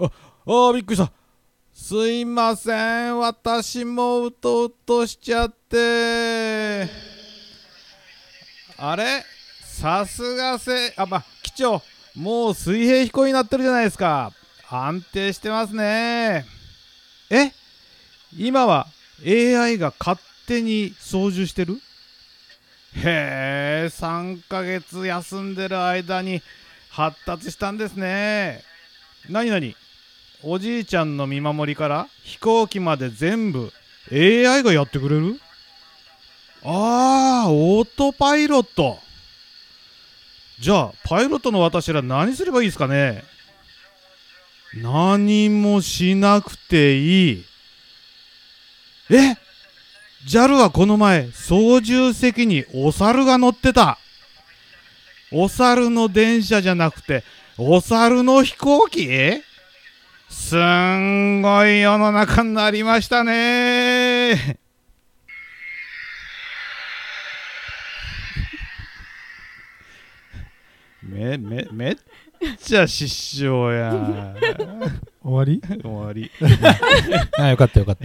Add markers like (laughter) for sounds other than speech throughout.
ああびっくりした。すいません。私もうとうとしちゃって。あれ？さすがせあま機長。もう水平飛行になってるじゃないですか。安定してますね。え？今は AI が勝手に操縦してる？へえ3ヶ月休んでる間に発達したんですね。何何？おじいちゃんの見守りから飛行機まで全部 AI がやってくれる？ああオートパイロット。じゃあパイロットの私ら何すればいいですかね？何もしなくていい。え？JAL はこの前操縦席にお猿が乗ってた。お猿の電車じゃなくてお猿の飛行機？すんごい世の中になりましたね。めめめっちゃ失笑や終わり？終わり。(laughs) あよかったよかった。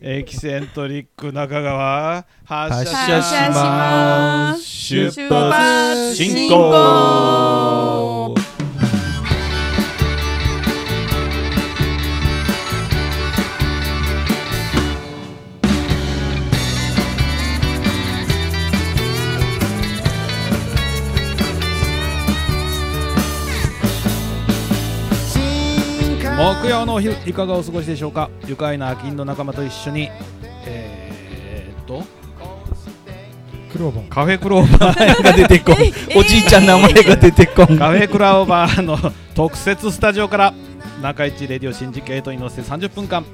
エキセントリック中川発発車車します。出発進行木曜のお昼いかがお過ごしでしょうか？愉快な金の仲間と一緒にえー、っとクローバーカフェクローバーが出てこん。(laughs) おじいちゃん名前が出てこん。(laughs) カフェクラオーバーの特設スタジオから中市レディオシンジケートに乗せて30分間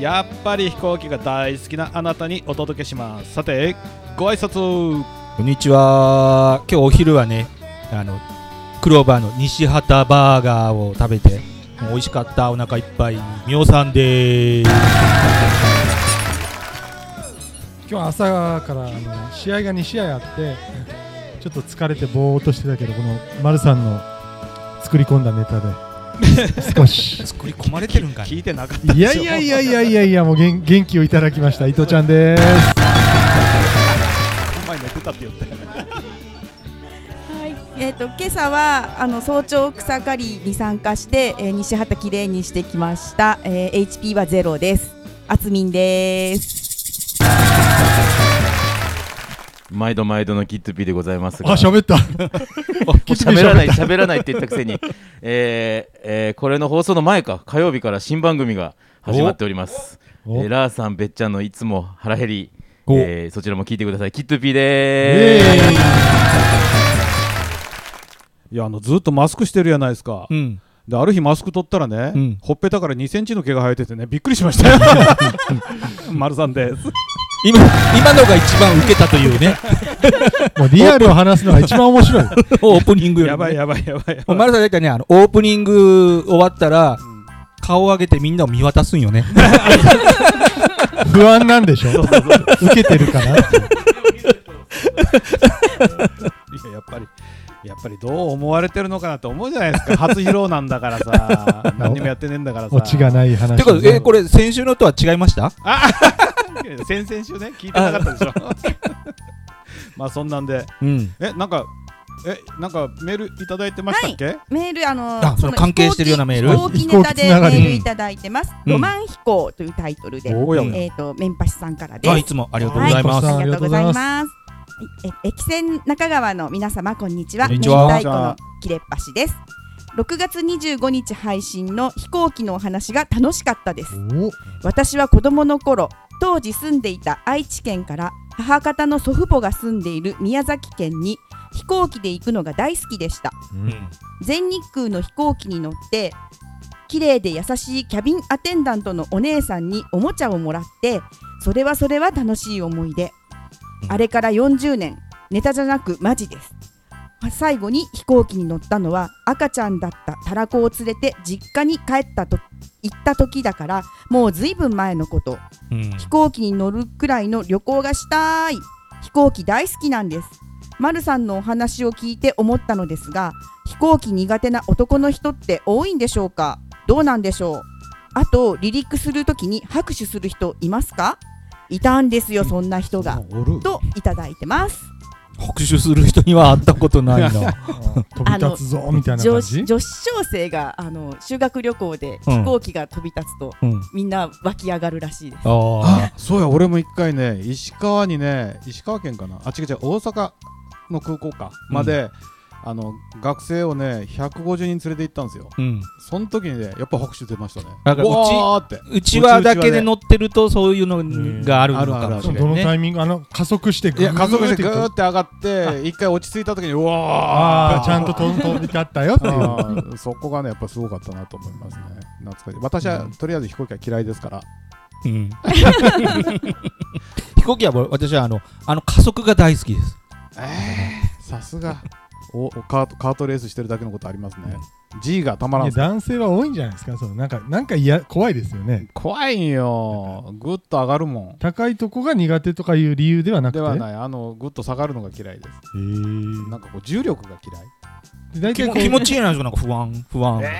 やっぱり飛行機が大好きなあなたにお届けします。さてご挨拶。こんにちは。今日お昼はねあのクローバーの西畑バーガーを食べてもう美味しかったお腹いっぱい。みおさんでーす。今日朝からあの試合が2試合あってちょっと疲れてぼーっとしてたけどこの丸さんの作り込んだネタで。少し。作り込まれてるんか聞い。てなかったいやいやいやいやいやいやもう元元気をいただきました。伊藤ちゃんです。前寝てたって言ってはい、えっ、と今朝はあの早朝草刈りに参加して、えー西畑きれいにしてきました。えー HP はゼロです。あつみんです。毎度毎度のキットピーでございますが。あ喋った。(laughs) 喋らない喋らないって言ったくせに、えーえーこれの放送の前か火曜日から新番組が始まっております、えおーラーさんべっちゃんのいつも腹減り、お？えーそちらも聞いてください。キットピーイでエーすいやあのずっとマスクしてるやないですか、うん。である日マスク取ったらね、うん。ほっぺたから2センチの毛が生えててねびっくりしました。よ (laughs) 丸さんで。す今今のが一番受けたというね。もうリアルを話すのが一番面白い。(laughs) オープニングよりもね。やばいやばいやばいやばい。丸さん大体ねあのオープニング終わったら顔を上げてみんなを見渡すんよね。不安なんでしょ？受けてるかなやっぱりやっぱりどう思われてるのかなって思うじゃないですか。(laughs) 初披露なんだからさ。(laughs) 何にもやってねえんだからさ。オチがない話てかえーこれ先週のとは違いました？(laughs) 先々週ね聞いてなかったでしょ。まあそんなんで。うん。えなんかえなんかメールいただいてましたっけ、メールあのあその関係してるようなメール？飛行機ネタでメールいただいてます。うん。ロマン飛行というタイトルで、おおやえっ、とメンパシさんからです。あいつもありがとうございます、ありがとうございます。駅線中川の皆様こんにちは。明太子の切れっ端です。6月25日配信の飛行機のお話が楽しかったです。お私は子供の頃、当時住んでいた愛知県から母方の祖父母が住んでいる宮崎県に飛行機で行くのが大好きでした。全日空の飛行機に乗って綺麗で優しいキャビンアテンダントのお姉さんにおもちゃをもらってそれはそれは楽しい思い出、うんあれから40年ネタじゃなくマジです。最後に飛行機に乗ったのは赤ちゃんだったたらこを連れて実家に帰ったと行った時だからもうずいぶん前のこと。うん。飛行機に乗るくらいの旅行がしたい。飛行機大好きなんです。丸さんのお話を聞いて思ったのですが飛行機苦手な男の人って多いんでしょうか？どうなんでしょう？あと離陸するときに拍手する人いますか？いたんですよそんな人が。おる。といただいてます。拍手する人には会ったことないな。(laughs) 飛び立つぞみたいな感女じ子女子小生があの修学旅行でうん飛行機が飛び立つと、うん。みんな湧き上がるらしいです。ああそうや俺も一回ね石川にね石川県かな？あ違う違う大阪の空港かまで、あの学生をね150人連れて行ったんですよ。あうん。その時にねやっぱ拍手出ましたね。だからうちわーって。うちわだけで乗ってるとそういうのがあるのかもしれどないのタねイミング？あの加速していや加速してグーって上がって一回落ち着いた時にうわー。ああちゃんと飛飛び立ったよっていうあーそこがねやっぱすごかったなと思いますね懐かしい私は、とりあえず飛行機は嫌いですからうん飛行機は私はあのあの加速が大好きですさすがおおカートカートレースしてるだけのことありますね。G がたまらんいや男性は多いんじゃないですかそのなんかなんか嫌怖いですよね。怖いんよぐっと上がるもん。高いとこが苦手とかいう理由ではなくて？ではない。あのぐっと下がるのが嫌いです。へー。なんかこう重力が嫌い。で大体気持ちいいなんですよなんか不安不安。えー、あ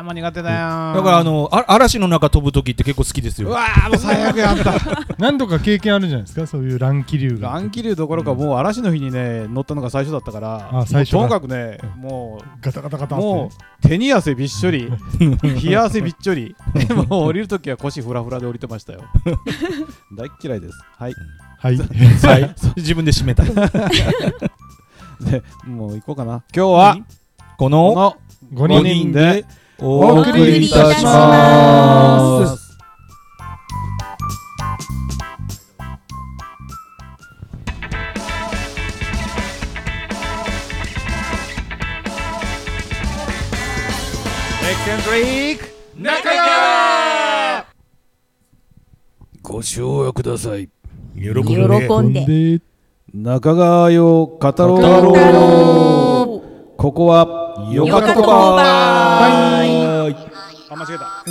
れも苦手だよ。だからあのあ嵐の中飛ぶ時って結構好きですよ。うわーもう最悪やった。(laughs) 何度か経験あるんじゃないですか？そういう乱気流が。乱気流どころかもう嵐の日にね乗ったのが最初だったからあ最初もうだともかくねもガタガタガタもう手に汗びっしょり冷や汗びっちょりもう降りるときは腰フラフラで降りてましたよ。(laughs) 大っ嫌いです。はい。はい。(laughs) はい。自分で締めた。でもう行こうかな。今日はこのこの5 5人人でお送りいたしますご唱和ください。喜喜んで。で。中川よ語ろ語うろここはよよかこばあ間違えた。(laughs)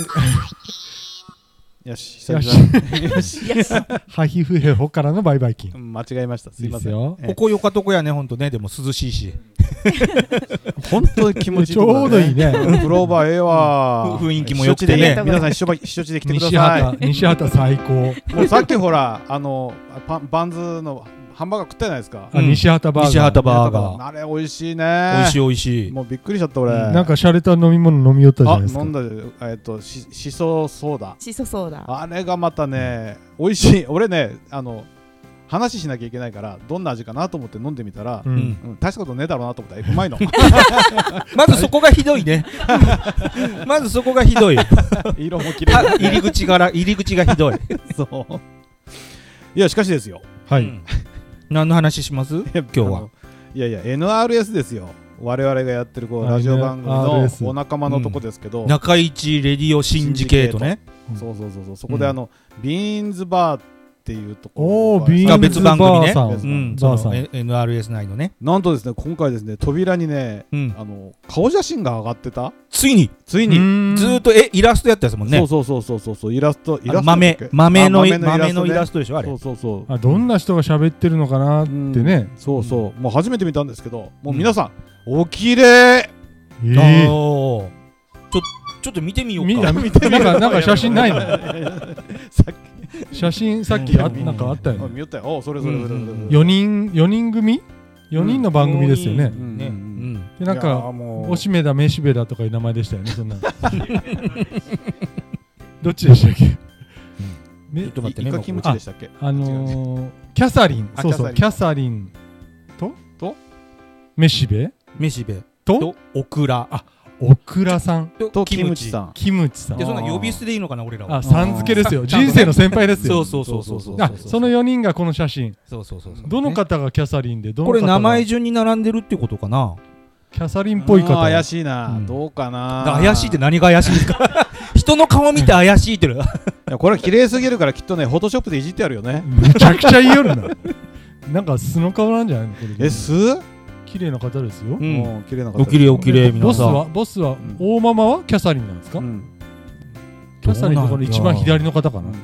よし久よし々。よし。よし。(laughs) ハヒフヘホからの売買金うん間違えました。すいません。ここよかとこやねほんとね。でも涼しいし。(laughs) 本当に気持ちいいちょうどいいね。クローバーええわ雰囲気も良くてね。皆さん避暑避暑地で来てくだ西さ畑西畑最高。いもうさっきほらあのパンバンズのハンバーガー食ったじゃないですか？あ西畑バーガー。西畑バーガー。あれ美味しいね。美味しい美味しい。もうびっくりしちゃった俺。なんか洒落た飲み物飲みよったじゃあないですか。飲んだでえっとししそソーダ。しそそうだあれがまたね美味しい。俺ねあの話しなきゃいけないからどんな味かなと思って飲んでみたらううん。んうん大したことねえだろうなと思った。らうまいの。(laughs) まずそこがひどいね。(laughs) まずそこがひどい。色も綺麗。あ入り口から入り口がひどい。(laughs) そう。いやしかしですよ。はい。うん何の話します？今日は。いやいや NRS ですよ。我々がやってるこうあラジオ番組のお仲間のとこですけど、中市レディオシンジケートね。そうそうそうそう。そこであの、ビーンズバーっていうところおービが別番組ね。うん。バーさん。その N- NRS 内のね。なんとですね今回ですね扉にねうん。あの顔写真が上がってた？ついに。ついに、ずーっとえイラストやったやつもんね。そうそうそうそうそう。そうイラストイラストあ豆。豆のあ豆のイラスストでしょあれ。そうそうそう。あどんな人が喋ってるのかなってね。そうそう、もう初めて見たんですけどもう皆さん、おきれいえー。ちょちょっと見てみようみんなか見てなんかなんか写真ないの？(laughs) さっ写真さっきあうん。なんかあったよね。見よったよ。おそれそれそれそれ、うん。うんうん4人四人組？4人の番組ですよね。でなんかもう。おしめだめしべだとかいう名前でしたよねそんな。(laughs) どっちでしたっけ？めちょっと待ってねイカキムチでしたっけ？あのーキャサリン。あそうそうキキャャサリンと？と？めしべ？めしべとと？オクラ。あオクラさんとキムチ。さん。キムチさん。でそんな呼び捨てでいいのかな俺らは。あさん付けですよ。人生の先輩ですよ。そうそうそうそうそうあその4人がこの写真そうそうそうそうどの方がキャサリンでどのこれ名前順に並んでるってことかなキャサリンっぽい方怪しいな、うんどうかな怪しいって何が怪しいんですか人の顔見て怪しいってるいやこれは綺麗すぎるからきっとねフォトショップでいじってあるよねめちゃくちゃ言いよるななんか素の顔なんじゃないのこれえす綺麗な方ですよ。うん。もう綺麗な方おきれいおきれいボス皆さん。はボスはん大ママはキャサリンなんですか？うん。キャサリンのところ一番左の方かな。うん。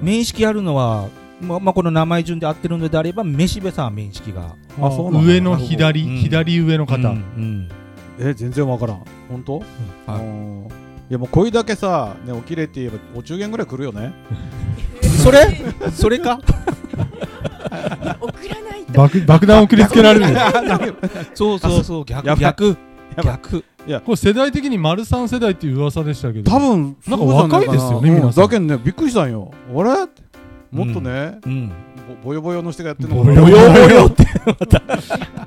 面識あるのはままあこの名前順で合ってるのであればめしべさんは面識が。あそうなんだ。上の左うん。左上の方。うんうん。え全然わからん。本当、はいうんい。やもうこれだけさねおきれいって言えばお中元ぐらい来るよね。それ？それか？送らないと。爆爆弾送りつけられる。よ (laughs) そうそうそう。逆やばい逆。やばい。逆。これ世代的に丸三世代っていう噂でしたけど。多分なんか若いですよねうん皆さん。だけどねびっくりしたんよ。あれ？もっとね、うん。ぼぼよぼよの人がやってるの。ボヨボヨって。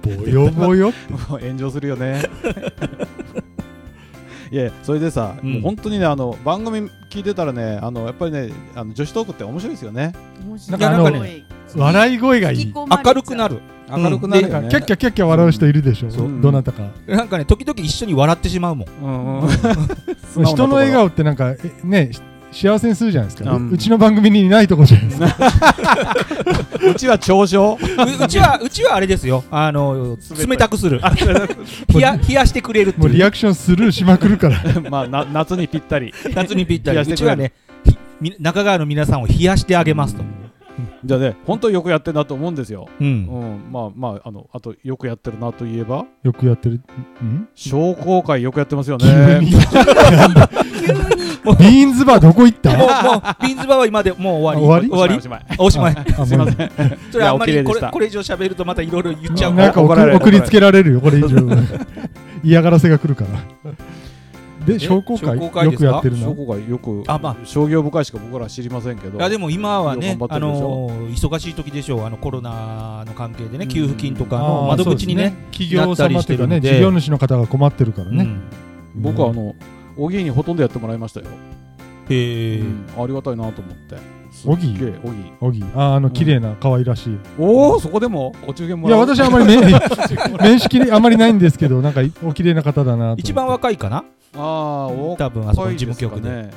ボヨボヨもう炎上するよね。(laughs) いやそれでさ、うん。もう本当にねあの番組聞いてたらねあのやっぱりねあの女子トークって面白いですよね。面白い。なんかね笑い声がいい。明るくなる。明るくなるよね、なん。かキャッキャキャッキャ笑う人いるでしょそうどなたかなんかね時々一緒に笑ってしまうもん人の笑顔ってなんかえね幸せにするじゃないですか、ううんちの番組にいないとこじゃないですかうちは長所ううちはうちはあれですよあの冷たくする冷や冷やしてくれるもうリアクションスルーしまくるからまあな夏にぴったり夏にぴったりうちはね中川の皆さんを冷やしてあげますとじゃあね本当によくやってるなと思うんですよ、ううん。ん、まあまああのあとよくやってるなといえば。よくやってる。ん？商工会よくやってますよ急ね (laughs) ビーンズバーどこ行った？もうもうビーンズバーは今でもう終わり。終わり？終わり。おしまい。おしまい。あすいません。それあんまりこれこれ以上喋るとまたいろいろ言っちゃうなんか送りつけられるよこれ以上。(laughs) 嫌がらせが来るからで商工会よくやってるの工会よくあまあ商業部会しか僕ら知りませんけど。いやでも今はねあのー忙しい時でしょう。あのコロナの関係でねうん。給付金とかあのー窓口にねそうです企業様というかねなったりしてるんで。事業主の方が困ってるからね、うん。僕はあのおぎにほとんどやってもらいましたよ、へえうん。ありがたいなと思っておぎすっげえおぎおぎあーあの綺麗な可愛らしい、おおそこでも？お中元もらう。いや私はあまり (laughs) 面面識あまりないんですけどなんかお綺麗な方だなと。一番若いかな？ああお多分あそこの事務局で。ね、ううんんう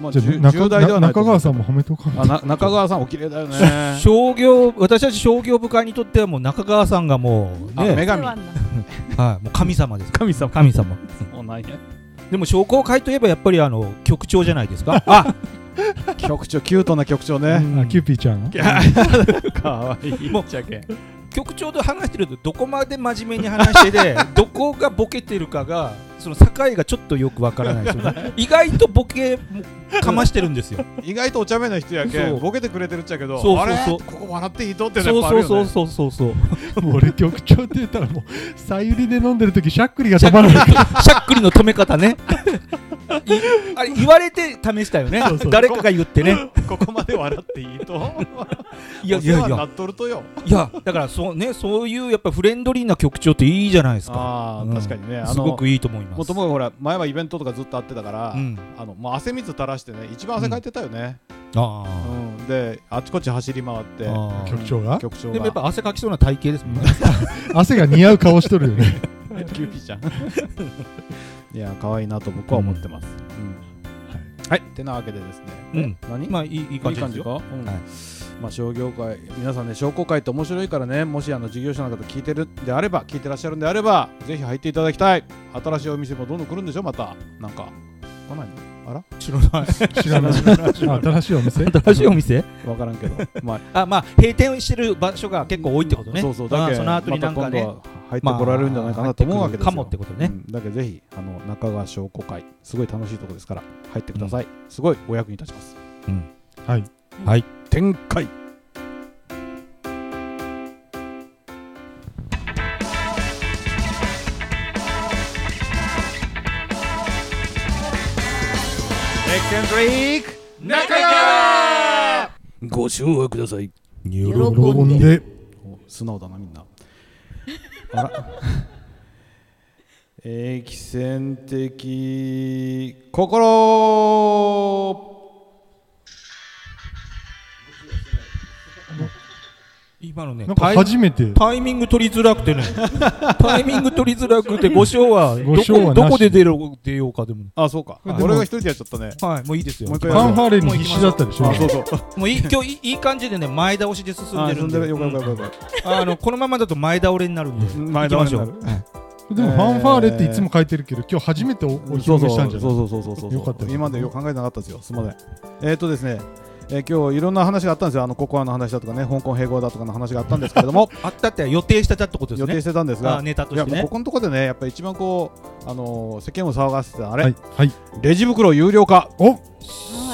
ん。まあじゃあ10中10代中川さんも褒めとかあな中川さんお綺麗だよね。(laughs) 商業私たち商業部会にとってはもう中川さんがもうね。あ女神 (laughs) はいもう神様です。神様。神様。おなんや？でも商工会といえばやっぱりあの局長じゃないですか？あ局長キュートな局長ね。うん。あキューピーちゃん (laughs) かわいい。(laughs) ぶっちゃけ局長と話してるとどこまで真面目に話してて (laughs) どこがボケてるかがその境がちょっとよくわからないですよね。意外とボケもかましてるんですよ。意外とお茶目な人やけボケてくれてるっちゃけどそうそうそう。あれ？ここ笑っていいと？ってそうそうそうそう。そうそうもう俺局長って言ったらもうさゆりで飲んでる時しゃっくりが止まらないしゃっくりの止め方ね。いあれ言われて試したよね。そうそう。誰かが言ってね。こ (laughs) こまで笑っていいと。いやおいやいや。世話になっとるとよ。いやだからそうねそういうやっぱフレンドリーな局長っていいじゃないですか。ああ、うん。確かにね。あのすごくいいと思います。もともとほら前はイベントとかずっとあってたから、うん。あのもう汗水垂らしてね一番汗かいてたよね、あうん。であちこち走り回って局長が？局長が。でもやっぱ汗かきそうな体型ですもんね。(laughs) 汗が似合う顔しとるよね。キューピーちゃんいや可愛いなと僕は思ってます、うん。はい、てなわけでですね、うん。何？まあいいいい感じか、うん。はい。まあ、商工会皆さんね商工会って面白いからねもしあの事業者の方聞いてるんであれば聞いてらっしゃるんであればぜひ入っていただきたい。新しいお店もどんどん来るんでしょ？また。なんか。来ないの？あら？知らない。(laughs) 知らない。あ新しいお店？新しいお店？(laughs) 分からんけど。まあ。(laughs) あまあ閉店してる場所が結構多いってことね。そうそう。だけその後になんかね入ってこられるんじゃないかなと思うわけですよ、かもってことね。うん。だけどぜひあの中川商工会すごい楽しいとこですから入ってください、すごいお役に立ちます。はい。はい。展開。ご唱和ください。喜んで。お素直だなみんなあら。(laughs) エキセン的心。今のねなんか初めて。タイミング取りづらくてね。(laughs) タイミング取りづらくてご賞はごどこどこで出ろ出ようかでも。あそうか。でも俺が一人でやっちゃったね。はいもういいですよ。ファンファーレに必死だったでしょあそうそう。もういい今日いいいい感じでね前倒しで進んあでるんで。進んでるよかったよか。ったあのこのままだと前倒れになるんで。た前倒しになる。でもファンファーレっていつも書いてるけど今日初めておお披そうそう露目したんじゃない？そうそうそうそうそうよかった今までよく考えてなかったですよ。すみません。えっとですねえー今日いろんな話があったんですよ。あのココアの話だとかね香港併合だとかの話があったんですけれども。(laughs) あったって予定してたってことですね。予定してたんですあがネタとしてね。いやもうここのところでねやっぱり一番こうあのー世間を騒がせてたあれ、はいはい。レジ袋有料化。おは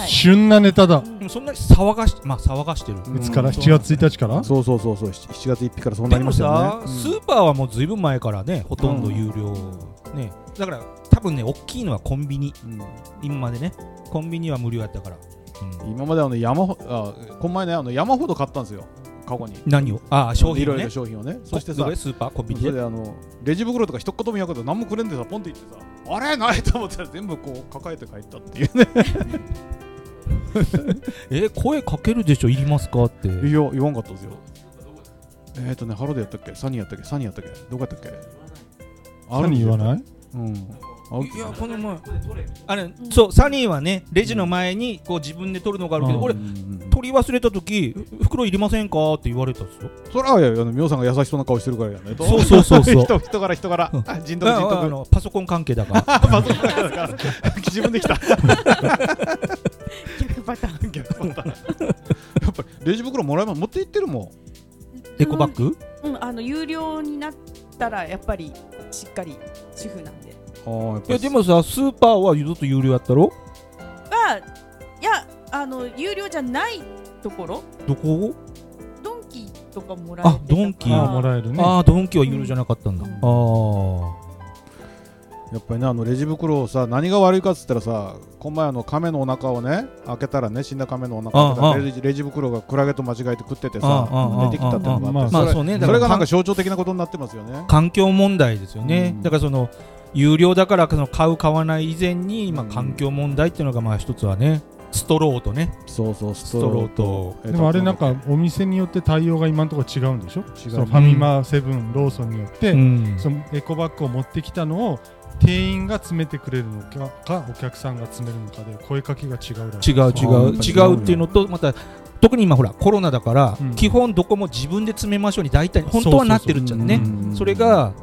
い。旬なネタだ。でもそんなに騒がしまあ騒がしてる。いつから？うん7月1日から？そうそうそう。そう7月1日からそうなでもりましたよさ、ね、スーパーはもうずいぶん前からねほとんど有料、ね。だから多分ね大きいのはコンビニ。うん。うん今までね。コンビニは無料やったから、うん。今まであの山ほあこの前ねあの山ほど買ったんですよ。カゴに。何を？ああ商品をね。いろいろ商品をね。そしてさスーパー？コンビニで？あのレジ袋とか一言も言わなくて何もくれんでさポンって言ってさあれ？ないと思ったら全部こう抱えて帰ったっていうね。(laughs) え声かけるでしょいりますかって。いや言わんかったんですよ。えっ、ー、とねハロでやったっけ？サニーやったっけ？サニーやったっけ？どこやったっけ？何言わない？うん。あいやこの前。あれそうサニーはねレジの前にこう自分で取るのがあるけど、うん。俺うんうん取り忘れた時ふ袋いりませんか？って言われたんですよ。それはやあのみょうさんが優しそうな顔してるからやね。とそうそうそうそう。人人柄人柄うん。あ人徳人ああ徳のパソコン関係だから。(laughs) パソコンだから。自分で来た。逆パターン逆パターンや。っぱりレジ袋もらえます？持って行ってるもエコバッグ？うん、あの有料になったらやっぱりしっかり主婦なんでいやでもさスーパーはずっと有料やったろ？はいやあの有料じゃないところ？どこ？ドンキとかもらえてたあドンキ。ああもらえるね。ああドンキは有料じゃなかったんだ、うん。ああやっぱりねあのレジ袋をさ何が悪いかっつったらさこの前あの亀のお腹をね開けたらね死んだ亀のお腹開けたああらレジレジ袋がクラゲと間違えて食っててさ出てきたっていうのがあって。まあそれがなんか象徴的なことになってますよね。環境問題ですよね、うん。だからその有料だからその買う買わない以前に今うん。環境問題っていうのがまあ一つはねストローとね。そうそうスストローとでもあれなんかお店によって対応が今のところ違うんでしょ？違うそのファミマセブンローソンによって、うん。そのエコバッグを持ってきたのを店員が詰めてくれるのかかお客さんが詰めるのかで声かけが違うらしい。違う違う。あ違うっていうのとまた特に今ほらコロナだから、うん。基本どこも自分で詰めましょうに大体本当はなってるっちゃね。うんそれが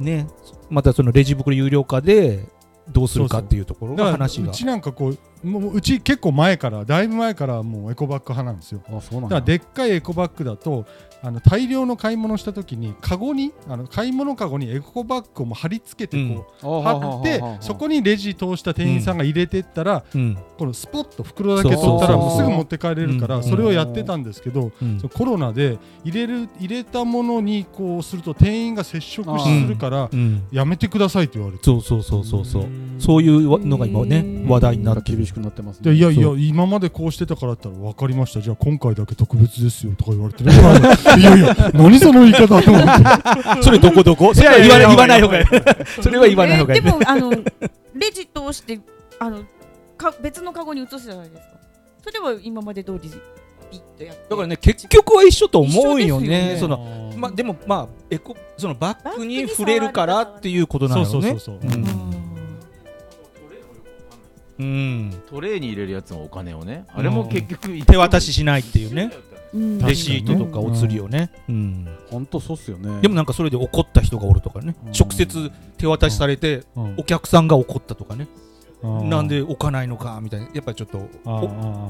ねまたそのレジ袋有料化でどうするかっていうところだからが話がうちなんかこうもううち結構前からだいぶ前からもうエコバッグ派なんですよ。あそうなんだ。だからでっかいエコバッグだとあの大量の買い物した時にカゴにあの買い物カゴにエコバッグをもう貼り付けてこう、貼ってそこにレジ通した店員さんが入れてったら、うん。このスポッと袋だけ取ったらもうすぐ持って帰れるからうん。それをやってたんですけど、うん。コロナで入れる入れたものにこうすると店員が接触するからうん。やめてくださいって言われて。そうそうそうそうそう。そういうのが今ね話題になってる厳しくなってますでいやいやそ今までこうしてたからったら分かりました。じゃあ今回だけ特別ですよとか言われてねいやいや何その言い方と思って。それどこどこ？それは言わない言わない方がいい。それは言わない方がいい。えでもあのレジ通してあのか別のカゴに移すじゃないですか？それは今まで通りピッとやって。だからね結局は一緒と思うよね。ね。そのまあでもまあエコそのバッグに触れるから。っていうことなそうのよね。そうそうそう、う。んうんうん。トレーに入れるやつのお金をねあれも結局手渡ししないっていうね。レシートとかお釣りをね。うん。本当そうっすよね。でもなんかそれで怒った人がおるとかね。うん。直接手渡しされてうん。お客さんが怒ったとかね。うんなんで置かないのかみたいな。やっぱりちょっと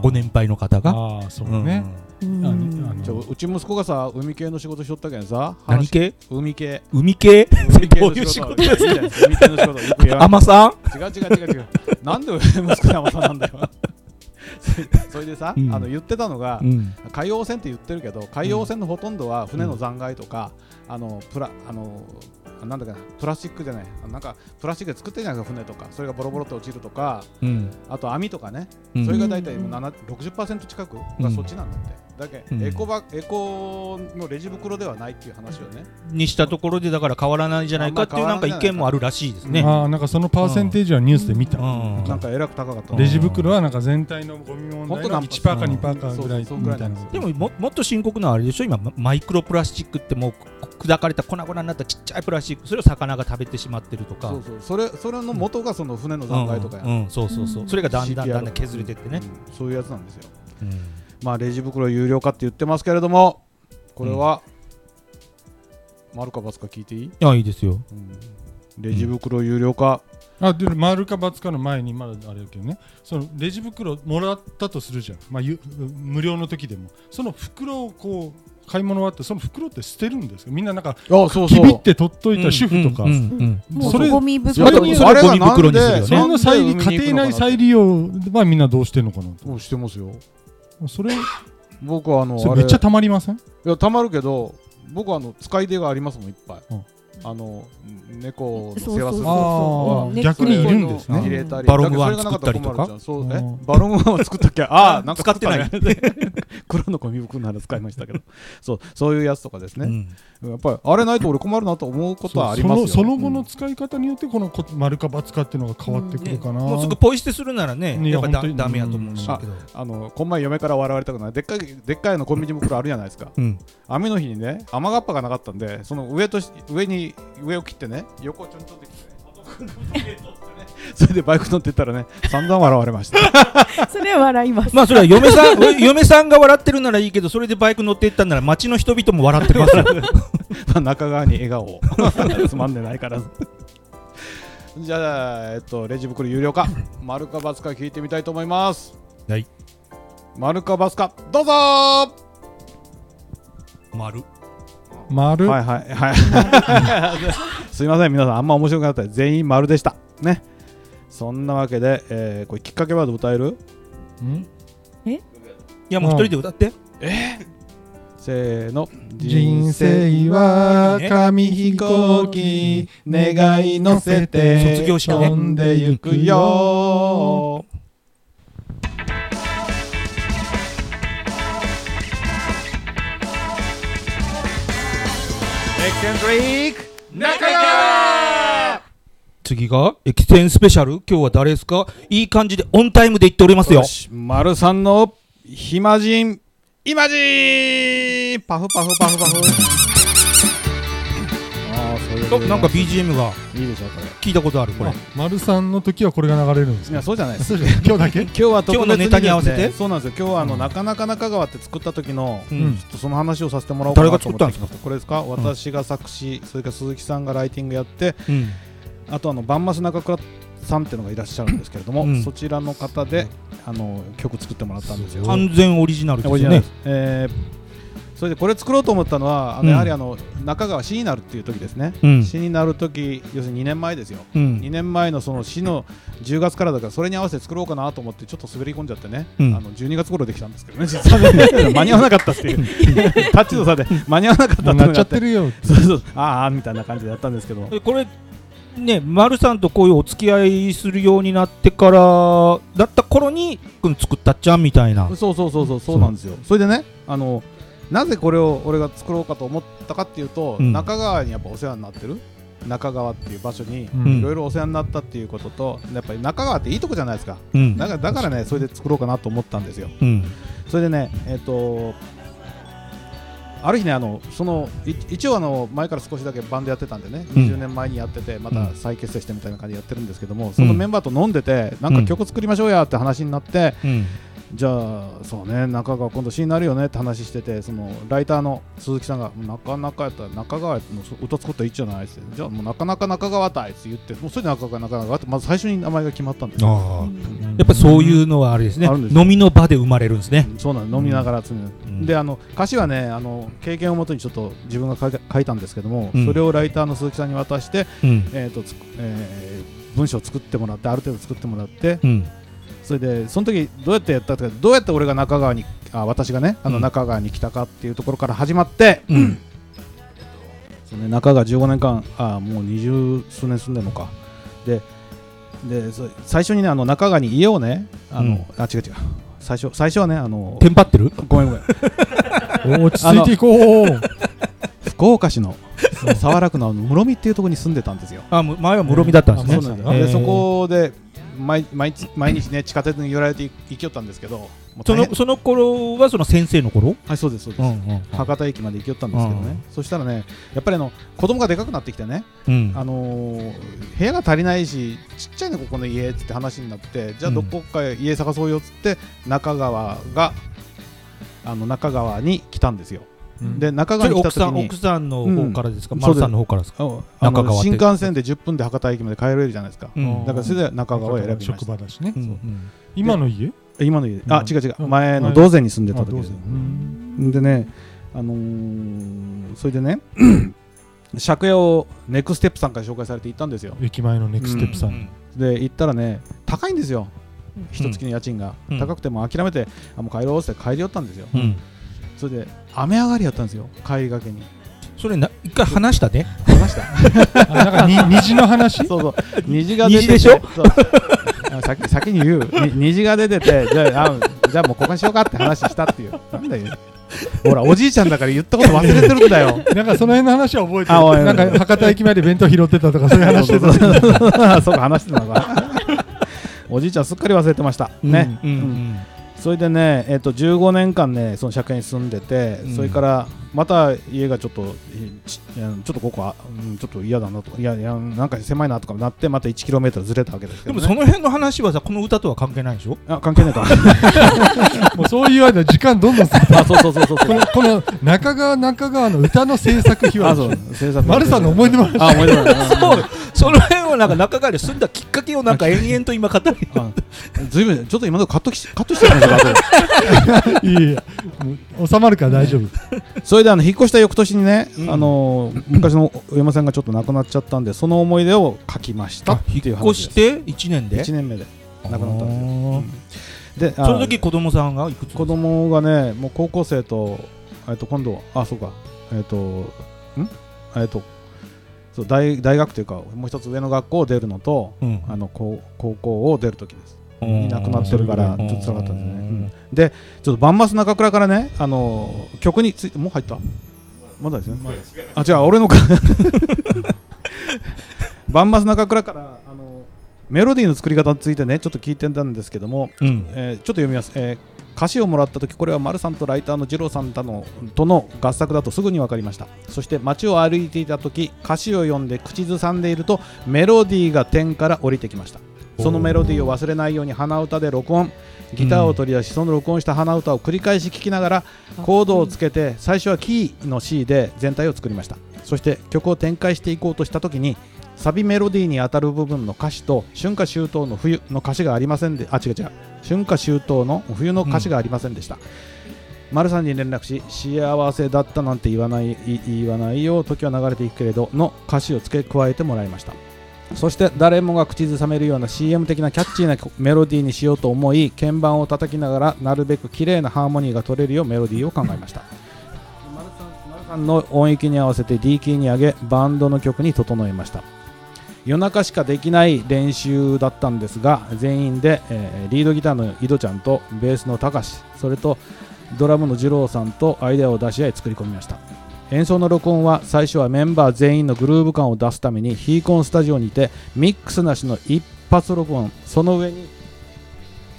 ご年配の方が。そううん。ね、うん。あにあの。じゃあうち息子がさ海系の仕事しとったけんさ何系？海系。海系？海系どうの仕事？いう仕事海系の仕事。甘さん違う違う違う違う。なんで息子山さんなんだよ。それでさ、うん。あの言ってたのが、うん。海洋船って言ってるけど海洋船のほとんどは船の残骸とか、あのプラあのなんだかなプラスチックじゃない。あなんかプラスチックで作ってるじゃないですか船とか。それがボロボロって落ちるとか。うん。あと網とかね、うん。それが大体もう7 60%近くがそっちなんだって、だけ、うん。エコバエコのレジ袋ではないっていう話をね、にしたところでだから変わらないんじゃないか。っていうなんか意見もあるらしいですね。ああなんかそのパーセンテージはニュースで見た、うん。なんかえらく高かったうんレジ袋はなんか全体のゴミ問題のほんとなん1パーか2パーかぐらいみたいな。でもももっと深刻なのはあれでしょ？今ママイクロプラスチックってもう砕かれた粉々になったちっちゃいプラスチック。それを魚が食べてしまってるとか。そうそう。それそれの元がその船の残骸とかや、うん。うん。そうそうそう。うんそれがだんだんだんだん削れてってね、うん。そういうやつなんですよ。うんまあレジ袋有料化って言ってますけれどもこれは、丸か×か聞いていい、いやいいですよ。うん。レジ袋有料化、あで丸か×かの前にまだあれだけどね。そのレジ袋もらったとするじゃん、まあ、ゆ無料の時でも。その袋をこう買い物終わってその袋って捨てるんですよ。みんななんかあそうきびって取っといた主婦とか、うんうんうん。もそうれゴミ袋にでもあれがゴミ袋にするよねそれの再家庭内再利用はみんなどうしてんのかなうんしてますよ。とそれ僕はあのあれそれ。めっちゃたまりません？いやたまるけど僕はあの使い出がありますもんいっぱい、うん。あの猫のそうそうそう世話するあーね逆にいるんですね。入れたりバロンワンだけどそれがなかったら困るじゃん。そうえうん。バロンワンを作ったっけ？(laughs) ああなんか使ってない。(laughs) 黒のゴミ袋なら使いましたけど。そうそういうやつとかですね、うんやっぱりあれないと俺困るなと思うことはありますよそのその後の使い方によってこのこ丸か×かっていうのが変わってくるかな、もうすぐポイ捨てするならねいややっぱだ本当にダメやと思うんですけどあのこん前嫁から笑われたくない。でっかいでっかいのコンビニ袋あるじゃないですか。うん。雨の日にね雨がっぱがなかったんでその上とし上に上を切ってね横をちょんちょんって切ってね (laughs) それでバイク乗ってったらね散々笑われました。(laughs) それは笑います。まあそれは嫁さん (laughs) 嫁さんが笑ってるならいいけどそれでバイク乗っていったんなら街の人々も笑ってますよ。まあ中側に笑顔。をつまんでないから。じゃあえっとレジ袋有料化。丸かバスか聞いてみたいと思います。はい。丸かバスかどうぞ！ー丸。丸、はいはい。はい。すいません。皆さんあんま面白くなかった全員丸でした。ねそんなわけで、えーこれきっかけワード歌える？ん？いやもう一人で歌って。せーの。人生は紙飛行機願い乗せて卒業式ね。飛んでゆくよ。エキセントリック中川次がエキセンスペシャル？今日は誰ですか？いい感じでオンタイムで言っておりますよ。よし丸さんの暇人。イマジンパフパフパフパフ。ああそういうおなんか BGM がいいでしょうこれ。聞いたことあるこれ。あ丸さんの時はこれが流れるんですか？いやそうじゃないです。(laughs) 今日だけ？今日は特別今日のネタに合わせて？そうなんですよ。今日はあの、うん。なかなか中川って作った時の、ううん。んちょっとその話をさせてもらおうかなと思って。誰が作ったんですこれですか、私が作詞それから鈴木さんがライティングやってうんあとあのバンマス中倉さんっていうのがいらっしゃるんですけれども、うん。そちらの方であの曲作ってもらったんですよ。完全オリジナルですよね。えーそれでこれ作ろうと思ったのはあの、うん。やはりあの中川死になるっていう時ですね、うん。死になる時要するに2年前ですよ、うん。2年前のその死の10月からだからそれに合わせて作ろうかなと思ってちょっと滑り込んじゃってね、うん。あの12月頃できたんですけどね実はね。間に合わなかったっていう。(laughs) タッチの差で間に合わなかったもうなっちゃってるるよ。そうそう。ああみたいな感じでやったんですけど。えこれね丸さんとこういうお付き合いするようになってからだった頃にうん作ったっちゃんみたいな。そうそうそうそうそうなんですよ。それでねあのなぜこれを俺が作ろうかと思ったかっていうと、うん。中川にやっぱお世話になってる。中川っていう場所にうん。いろいろお世話になったっていうこととやっぱり中川っていいとこじゃないですか。うん。だからだからねそれで作ろうかなと思ったんですよ。うん。それでねえっ、とある日ねあのそのい一応あの前から少しだけバンドやってたんでね、うん。20年前にやっててまたうん再結成してみたいな感じでやってるんですけども、そのメンバーと飲んでてなんか曲作りましょうやって話になって、うんじゃあそうね中川今度死になるよねって話しててそのライターの鈴木さんがなかなかやったら中川の歌作ったらいいじゃないってじゃあもうなかなか中川たいって言ってもうそれで中川中川ってまず最初に名前が決まったんですよ。ああ。やっぱそういうのはあれですね。あるんです。よ飲みの場で生まれるんですね。そうなの飲みながらうん。であの歌詞はねあの経験をもとにちょっと自分が書いた書いたんですけども、うん。それをライターの鈴木さんに渡して、うん。えーとつえー文章を作ってもらってある程度作ってもらってうんそれでその時どうやってやったかどうやって俺が中川にあ私がねあのうん中川に来たかっていうところから始まって、うん。そうね、中川15年間あもう二十数年住んでるのか。ででそ最初にねあの中川に家をねあの、うん。あ違う違う。最初最初はねあのテンパってる？ごめんごめん。(laughs) 落ち着いていこう。福岡市の早良区のあの室見っていうところに住んでたんですよ。あむ前は室見だったんですね。うなんへーですでそこで毎毎日毎日ね地下鉄に寄られて行きよったんですけどそのその頃はその先生の頃？はいそうですそうです、ん博多駅まで行きよったんですけどね、うんそしたらねやっぱりあの子供がでかくなってきてね、うん。あのー部屋が足りないしちっちゃいねここの家っつって話になってじゃあどこか家探そうよっつって中川があの中川に来たんですよ。うんで中川に来た時に。奥さん奥さんの方からですか、うん。丸さんの方からですか、ああの中川新幹線で10分で博多駅まで帰れるじゃないですか、うん。だからそれで中川を選びました。職場だしね。今の家？今の家。あ違う違う。うん。前の道前に住んでた時です。でねあのーそれでね (clears throat) 借家をネクステップさんから紹介されて行ったんですよ。駅前のネクステップさん。にで行ったらね高いんですよ。うん。一月の家賃が、うん。高くても諦めてあもう帰ろうって帰り寄ったんですよ、それで雨上がりやったんですよ帰りがけに。それな一回話したね話した。(laughs) あなんかに虹の話？そうそう。虹が出てて。虹でしょ？そう。あ先先に言う。に虹が出ててじゃああじゃあもうここにしようかって話したっていう。なんだよ。ほらおじいちゃんだから言ったこと忘れてるんだよ。なんかその辺の話は覚えてる。なんか博多駅前で弁当拾ってたとかそういう話してた。(laughs) そうか話してたの (laughs) か。おじいちゃんすっかり忘れてました、ね、うん。うんそれでね、えっと15年間ねその借家に住んでて、うん。それからまた家がちょっとえちちょっとここは、うんちょっと嫌だなとかいやいやなんか狭いなとかなってまた 1km ずれたわけですけど、ね、でもその辺の話はさこの歌とは関係ないでしょ？あ関係ないかもうそういう間時間どんどんあそうそうそうそう。このこの中川中川の歌の制作秘話あそう。制作丸さんの思い出もあるしあ思い出もあるそう。その辺はなんか中川で住んだきっかけをなんか延々と今語りあずいぶんちょっと今のカットきカットしてるんですよ後でいい収まるから大丈夫。それであの引っ越した翌年にね、うん。あの昔のお山さんがちょっと亡くなっちゃったんでその思い出を書きましたっていう引っ話です。越して1年で？1年目で亡くなったんですよ。うん。であその時子供さんがいくつ子供がねもう高校生と,、えっと今度あそうか。えっ、とん？えっ、とそう大大学というかもう一つ上の学校を出るのと、うん。あの高高校を出る時です。うんいなくなってるからうん。ちょっと辛かったですね、うん。でちょっとバンマス中倉からねあの曲についてもう入った？まだですね？あ違う俺のか。(laughs) バンマス中倉からあのメロディーの作り方についてねちょっと聞いてたんですけども、うん。えーちょっと読みます、えー歌詞をもらった時これは丸さんとライターの二郎さんとのとの合作だとすぐに分かりました。そして街を歩いていた時歌詞を読んで口ずさんでいるとメロディーが天から降りてきましたそのメロディーを忘れないように鼻歌で録音。ギターを取り出し、その録音した鼻歌を繰り返し聴きながらコードをつけて最初はキーの C で全体を作りました。そして曲を展開していこうとした時にサビメロディーに当たる部分の歌詞と春夏秋冬の冬の歌詞がありませんであ違う違う。春夏秋冬の冬の歌詞がありませんでした、丸さんに連絡し幸せだったなんて言わないい言わないよ時は流れていくけれどの歌詞を付け加えてもらいましたそして誰もが口ずさめるような CM 的なキャッチーなメロディーにしようと思い鍵盤を叩きながらなるべく綺麗なハーモニーが取れるようメロディーを考えました。丸さんの音域に合わせて D キーに上げバンドの曲に整えました。夜中しかできない練習だったんですが全員で、えーリードギターの井戸ちゃんとベースの高しそれとドラムの二郎さんとアイデアを出し合い作り込みました。演奏の録音は最初はメンバー全員のグルーヴ感を出すためにヒーコンスタジオにてミックスなしの一発録音その上に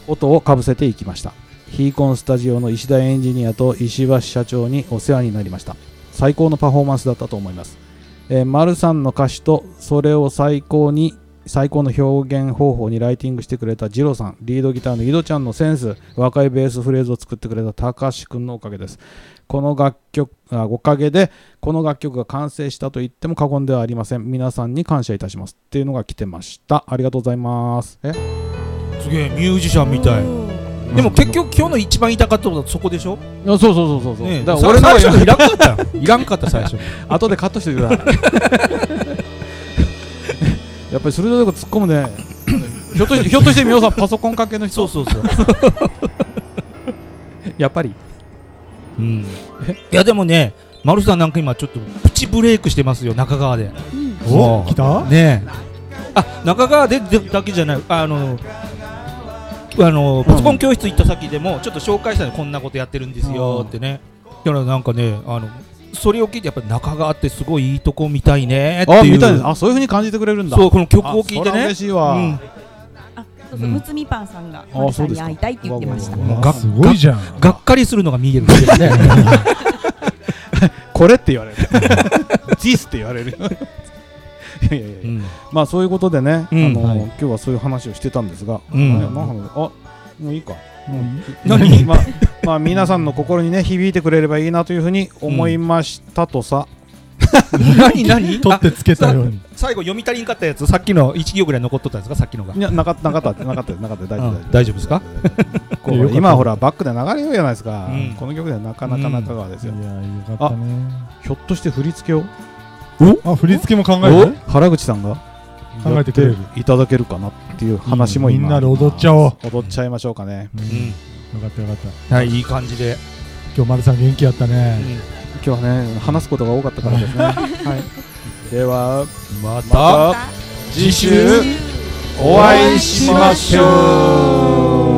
音をかぶせていきました。ヒーコンスタジオの石田エンジニアと石橋社長にお世話になりました。最高のパフォーマンスだったと思います、えー、丸さんの歌詞とそれを最高に最高の表現方法にライティングしてくれた二郎さんリードギターの井戸ちゃんのセンス若いベースフレーズを作ってくれた高橋君のおかげです。この楽曲あおかげでこの楽曲が完成したと言っても過言ではありません。皆さんに感謝いたします。っていうのが来てました。ありがとうございます。え？すげえミュージシャンみたい。でも結局今日の一番言いたかったことはそこでしょ？あそうそうそうそうそう、ねえ。だから俺の最初のいらんかった。よいらんかった最初。(laughs) 後でカットしてくださいやっぱり鋭いとこ突っ込むね。(laughs) ひょっとしてひょっとして皆さんパソコン関係の人？そうそうそう。(laughs) やっぱり？うん。いやでもね丸さんなんか今ちょっとプチブレイクしてますよ中川で。お？来た？ねえ。あ中川ででだけじゃないあのあのパソコン教室行った先でもちょっと紹介したのこんなことやってるんですよってね。だからなんかねあのそれを聞いてやっぱり中川ってすごいいいとこみたいねっていう。あ見たいです。あそういうふうに感じてくれるんだ。そうこの曲を聞いてあそれはね嬉しいわ、うん。あそうそう、うん。むつみパンさんがあマリさそうんに会いたいって言ってました。がすごいじゃん。がっかりするのが見えるんですよね。(laughs) これって言われる。(laughs) ジスって言われる。(laughs) いやいやいや、うん。まあそういうことでね、うん。あのはい。今日はそういう話をしてたんですが、うん。あもういいか。もう何？まあ、まあ皆さんの心にね響いてくれればいいなというふうに思いましたとさ、何？何？(laughs) 取ってつけたように。最後読み足りんかったやつさっきの1行ぐらい残っとったんですかさっきのが。いやなかったなかったなかったなかった大丈夫うん。大丈夫ですか？(laughs) 今ほらバックで流れようじゃないですか、うん。この曲でなかなか中川ですよ、いやよかったね。ひょっとして振り付けを？あ振り付けも考えて原口さんが？考えてくれる。いただけるかなっていう話も今。みんなで踊っちゃおう。踊っちゃいましょうかね。うん。うんよかったよかった。はいいい感じで。今日丸さん元気やったね。今日はね話すことが多かったからですね、(laughs) はい、ではままた次週。お会いしましょう